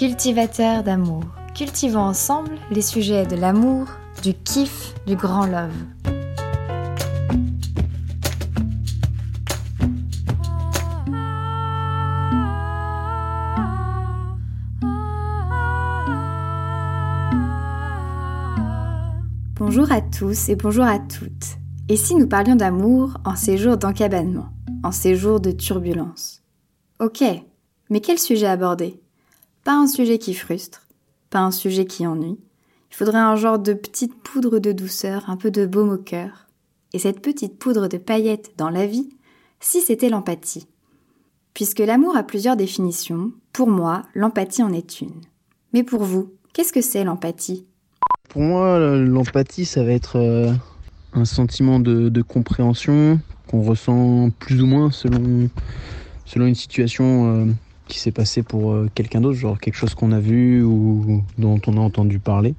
cultivateurs d'amour. Cultivons ensemble les sujets de l'amour, du kiff, du grand love. Bonjour à tous et bonjour à toutes. Et si nous parlions d'amour en ces jours d'encabanement, en ces jours de turbulence Ok, mais quel sujet aborder? Pas un sujet qui frustre, pas un sujet qui ennuie. Il faudrait un genre de petite poudre de douceur, un peu de baume au cœur. Et cette petite poudre de paillettes dans la vie, si c'était l'empathie. Puisque l'amour a plusieurs définitions, pour moi, l'empathie en est une. Mais pour vous, qu'est-ce que c'est l'empathie? Pour moi, l'empathie, ça va être euh, un sentiment de, compréhension qu'on ressent plus ou moins selon, une situation euh, qui s'est passée pour euh, quelqu'un d'autre, genre quelque chose qu'on a vu ou dont on a entendu parler.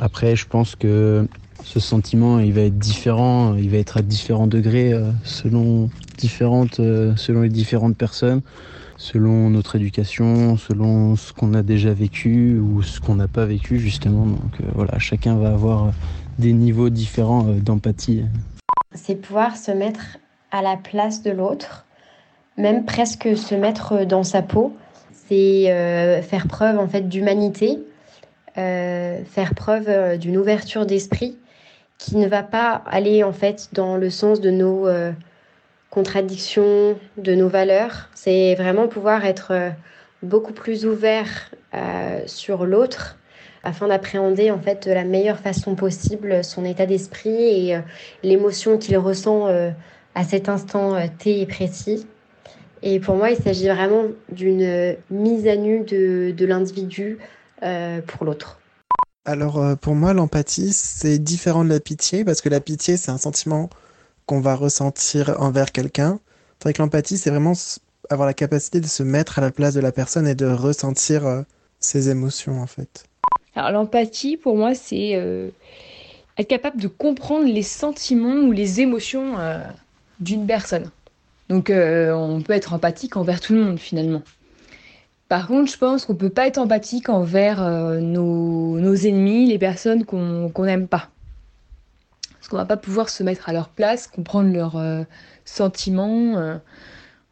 Après, je pense que ce sentiment, il va être différent, il va être à différents degrés euh, selon, différentes, selon les différentes personnes, selon notre éducation, selon ce qu'on a déjà vécu ou ce qu'on n'a pas vécu justement. Donc voilà, chacun va avoir des niveaux différents d'empathie c'est pouvoir se mettre à la place de l'autre, même presque se mettre dans sa peau. C'est euh, faire preuve en fait d'humanité, euh, faire preuve euh, d'une ouverture d'esprit qui ne va pas aller en fait dans le sens de nos contradictions, de nos valeurs. C'est vraiment pouvoir être beaucoup plus ouvert sur l'autre afin d'appréhender en fait de la meilleure façon possible son état d'esprit et l'émotion qu'il ressent à cet instant T précis. Et pour moi, il s'agit vraiment d'une mise à nu de, de l'individu pour l'autre. Alors pour moi, l'empathie, c'est différent de la pitié parce que la pitié, c'est un sentiment qu'on va ressentir envers quelqu'un. C'est que l'empathie, c'est vraiment avoir la capacité de se mettre à la place de la personne et de ressentir ses émotions en fait. Alors l'empathie, pour moi, c'est euh, être capable de comprendre les sentiments ou les émotions euh, d'une personne. Donc euh, on peut être empathique envers tout le monde finalement. Par contre, je pense qu'on peut pas être empathique envers nos, ennemis, les personnes qu'on n'aime pas. Parce qu'on va pas pouvoir se mettre à leur place, comprendre leurs sentiments.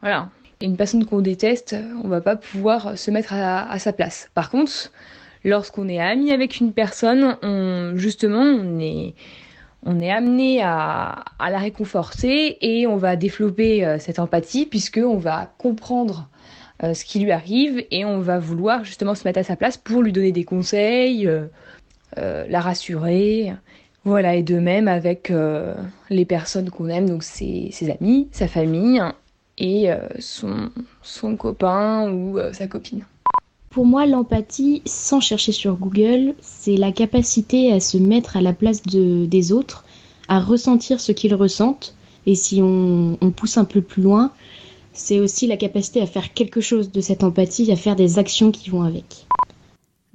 voilà. Une personne qu'on déteste, on va pas pouvoir se mettre à, sa place. Par contre, lorsqu'on est ami avec une personne, on, justement, on est, on est amené à, la réconforter et on va développer euh, cette empathie puisqu'on va comprendre euh, ce qui lui arrive et on va vouloir justement se mettre à sa place pour lui donner des conseils, euh, la rassurer. Voilà, et de même avec les personnes qu'on aime, donc ses, amis, sa famille et son, son copain ou sa copine. Pour moi, l'empathie, sans chercher sur Google, c'est la capacité à se mettre à la place des autres, à ressentir ce qu'ils ressentent. Et si on, on pousse un peu plus loin, c'est aussi la capacité à faire quelque chose de cette empathie, à faire des actions qui vont avec.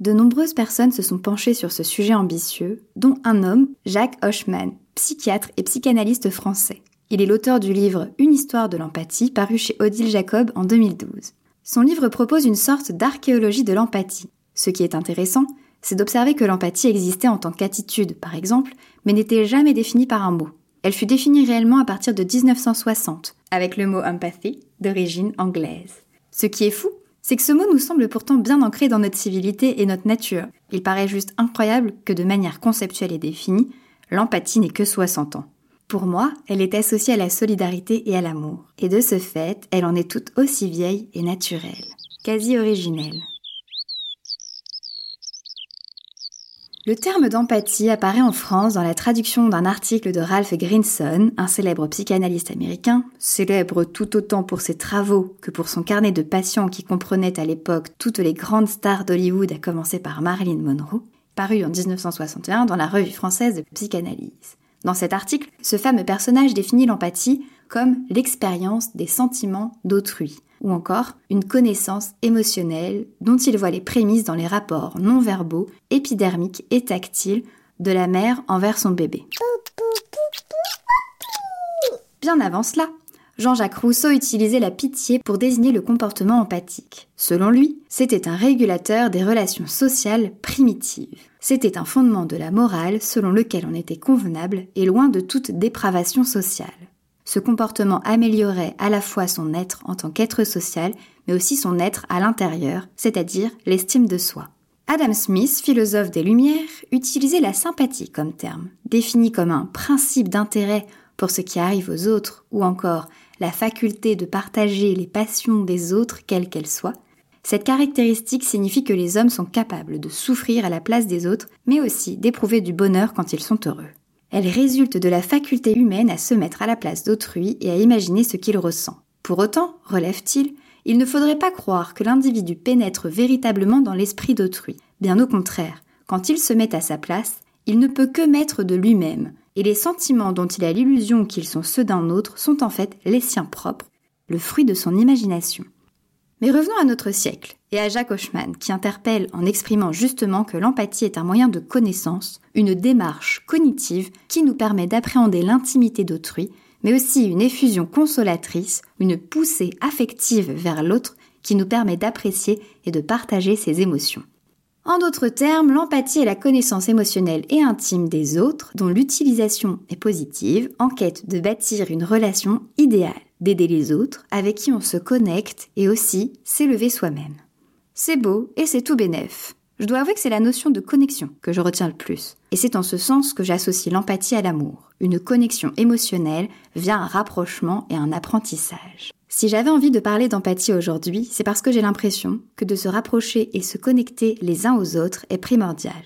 De nombreuses personnes se sont penchées sur ce sujet ambitieux, dont un homme, Jacques Hochman, psychiatre et psychanalyste français. Il est l'auteur du livre Une histoire de l'empathie, paru chez Odile Jacob en 2012. Son livre propose une sorte d'archéologie de l'empathie. Ce qui est intéressant, c'est d'observer que l'empathie existait en tant qu'attitude, par exemple, mais n'était jamais définie par un mot. Elle fut définie réellement à partir de 1960, avec le mot empathy, d'origine anglaise. Ce qui est fou, c'est que ce mot nous semble pourtant bien ancré dans notre civilité et notre nature. Il paraît juste incroyable que de manière conceptuelle et définie, l'empathie n'ait que 60 ans. Pour moi, elle est associée à la solidarité et à l'amour. Et de ce fait, elle en est toute aussi vieille et naturelle, quasi originelle. Le terme d'empathie apparaît en France dans la traduction d'un article de Ralph Grinson, un célèbre psychanalyste américain, célèbre tout autant pour ses travaux que pour son carnet de patients qui comprenait à l'époque toutes les grandes stars d'Hollywood à commencer par Marilyn Monroe, paru en 1961 dans la revue française de psychanalyse. Dans cet article, ce fameux personnage définit l'empathie comme l'expérience des sentiments d'autrui, ou encore une connaissance émotionnelle dont il voit les prémices dans les rapports non verbaux, épidermiques et tactiles de la mère envers son bébé. Bien avant cela, Jean-Jacques Rousseau utilisait la pitié pour désigner le comportement empathique. Selon lui, c'était un régulateur des relations sociales primitives. C'était un fondement de la morale selon lequel on était convenable et loin de toute dépravation sociale. Ce comportement améliorait à la fois son être en tant qu'être social, mais aussi son être à l'intérieur, c'est-à-dire l'estime de soi. Adam Smith, philosophe des Lumières, utilisait la sympathie comme terme, défini comme un principe d'intérêt pour ce qui arrive aux autres, ou encore la faculté de partager les passions des autres, quelles qu'elles soient, cette caractéristique signifie que les hommes sont capables de souffrir à la place des autres, mais aussi d'éprouver du bonheur quand ils sont heureux. Elle résulte de la faculté humaine à se mettre à la place d'autrui et à imaginer ce qu'il ressent. Pour autant, relève-t-il, il ne faudrait pas croire que l'individu pénètre véritablement dans l'esprit d'autrui. Bien au contraire, quand il se met à sa place, il ne peut que mettre de lui-même, et les sentiments dont il a l'illusion qu'ils sont ceux d'un autre sont en fait les siens propres, le fruit de son imagination. Mais revenons à notre siècle et à Jacques Hochmann qui interpelle en exprimant justement que l'empathie est un moyen de connaissance, une démarche cognitive qui nous permet d'appréhender l'intimité d'autrui, mais aussi une effusion consolatrice, une poussée affective vers l'autre qui nous permet d'apprécier et de partager ses émotions. En d'autres termes, l'empathie est la connaissance émotionnelle et intime des autres dont l'utilisation est positive en quête de bâtir une relation idéale, d'aider les autres avec qui on se connecte et aussi s'élever soi-même. C'est beau et c'est tout bénef. Je dois avouer que c'est la notion de connexion que je retiens le plus. Et c'est en ce sens que j'associe l'empathie à l'amour, une connexion émotionnelle via un rapprochement et un apprentissage. Si j'avais envie de parler d'empathie aujourd'hui, c'est parce que j'ai l'impression que de se rapprocher et se connecter les uns aux autres est primordial.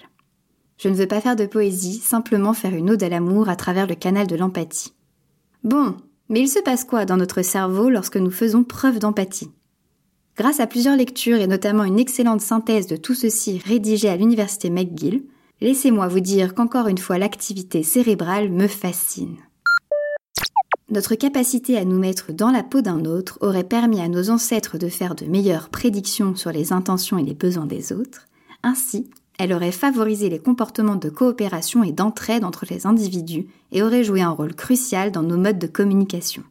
Je ne veux pas faire de poésie, simplement faire une ode à l'amour à travers le canal de l'empathie. Bon, mais il se passe quoi dans notre cerveau lorsque nous faisons preuve d'empathie? Grâce à plusieurs lectures et notamment une excellente synthèse de tout ceci rédigée à l'université McGill, laissez-moi vous dire qu'encore une fois l'activité cérébrale me fascine. Notre capacité à nous mettre dans la peau d'un autre aurait permis à nos ancêtres de faire de meilleures prédictions sur les intentions et les besoins des autres. Ainsi, elle aurait favorisé les comportements de coopération et d'entraide entre les individus et aurait joué un rôle crucial dans nos modes de communication.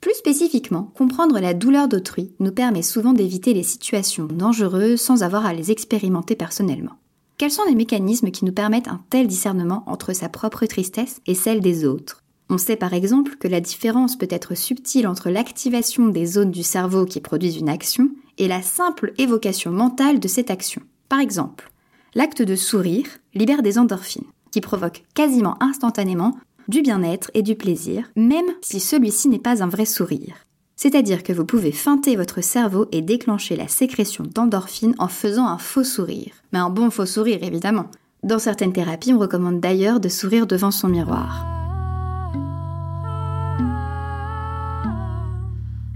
Plus spécifiquement, comprendre la douleur d'autrui nous permet souvent d'éviter les situations dangereuses sans avoir à les expérimenter personnellement. Quels sont les mécanismes qui nous permettent un tel discernement entre sa propre tristesse et celle des autres? On sait par exemple que la différence peut être subtile entre l'activation des zones du cerveau qui produisent une action et la simple évocation mentale de cette action. Par exemple, l'acte de sourire libère des endorphines, qui provoquent quasiment instantanément du bien-être et du plaisir, même si celui-ci n'est pas un vrai sourire. C'est-à-dire que vous pouvez feinter votre cerveau et déclencher la sécrétion d'endorphines en faisant un faux sourire. Mais un bon faux sourire, évidemment. Dans certaines thérapies, on recommande d'ailleurs de sourire devant son miroir.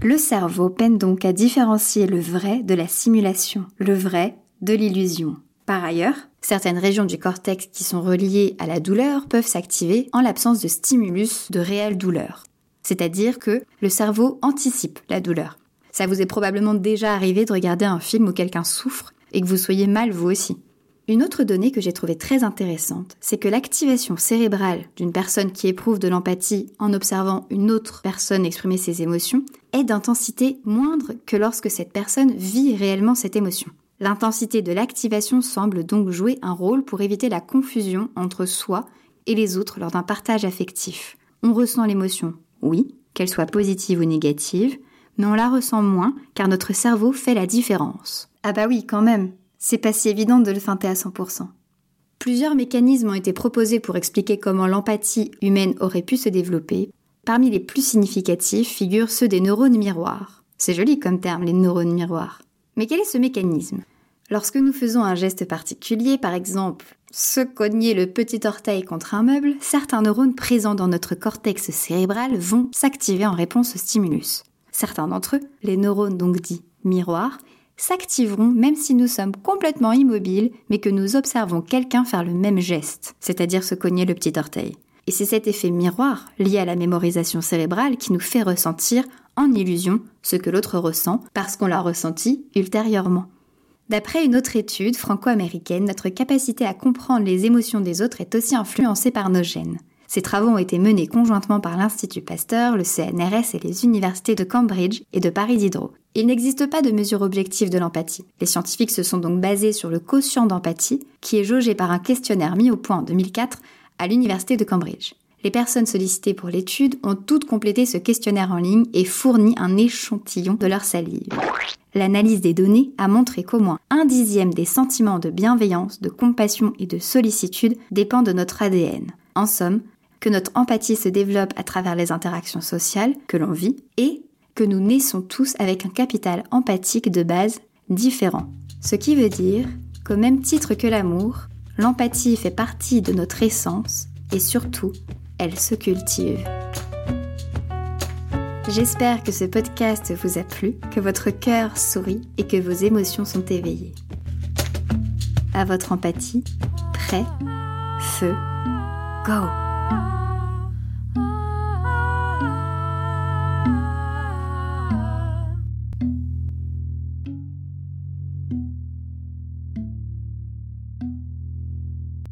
Le cerveau peine donc à différencier le vrai de la simulation, le vrai de l'illusion. Par ailleurs, certaines régions du cortex qui sont reliées à la douleur peuvent s'activer en l'absence de stimulus de réelle douleur. C'est-à-dire que le cerveau anticipe la douleur. Ça vous est probablement déjà arrivé de regarder un film où quelqu'un souffre et que vous soyez mal vous aussi. Une autre donnée que j'ai trouvée très intéressante, c'est que l'activation cérébrale d'une personne qui éprouve de l'empathie en observant une autre personne exprimer ses émotions est d'intensité moindre que lorsque cette personne vit réellement cette émotion. L'intensité de l'activation semble donc jouer un rôle pour éviter la confusion entre soi et les autres lors d'un partage affectif. On ressent l'émotion, oui, qu'elle soit positive ou négative, mais on la ressent moins car notre cerveau fait la différence. Ah bah oui, quand même, c'est pas si évident de le feinter à 100%. Plusieurs mécanismes ont été proposés pour expliquer comment l'empathie humaine aurait pu se développer. Parmi les plus significatifs figurent ceux des neurones miroirs. C'est joli comme terme, les neurones miroirs. Mais quel est ce mécanisme? Lorsque nous faisons un geste particulier, par exemple se cogner le petit orteil contre un meuble, certains neurones présents dans notre cortex cérébral vont s'activer en réponse au stimulus. Certains d'entre eux, les neurones donc dits miroirs, s'activeront même si nous sommes complètement immobiles mais que nous observons quelqu'un faire le même geste, c'est-à-dire se cogner le petit orteil. Et c'est cet effet miroir, lié à la mémorisation cérébrale, qui nous fait ressentir en illusion ce que l'autre ressent parce qu'on l'a ressenti ultérieurement. D'après une autre étude franco-américaine, notre capacité à comprendre les émotions des autres est aussi influencée par nos gènes. Ces travaux ont été menés conjointement par l'Institut Pasteur, le CNRS et les universités de Cambridge et de Paris Diderot. Il n'existe pas de mesure objective de l'empathie. Les scientifiques se sont donc basés sur le quotient d'empathie, qui est jaugé par un questionnaire mis au point en 2004 à l'université de Cambridge. Les personnes sollicitées pour l'étude ont toutes complété ce questionnaire en ligne et fourni un échantillon de leur salive. L'analyse des données a montré qu'au moins un dixième des sentiments de bienveillance, de compassion et de sollicitude dépend de notre ADN. En somme, que notre empathie se développe à travers les interactions sociales que l'on vit et que nous naissons tous avec un capital empathique de base différent. Ce qui veut dire qu'au même titre que l'amour, l'empathie fait partie de notre essence et surtout, elle se cultive. J'espère que ce podcast vous a plu, que votre cœur sourit et que vos émotions sont éveillées. À votre empathie, prêt, feu, go!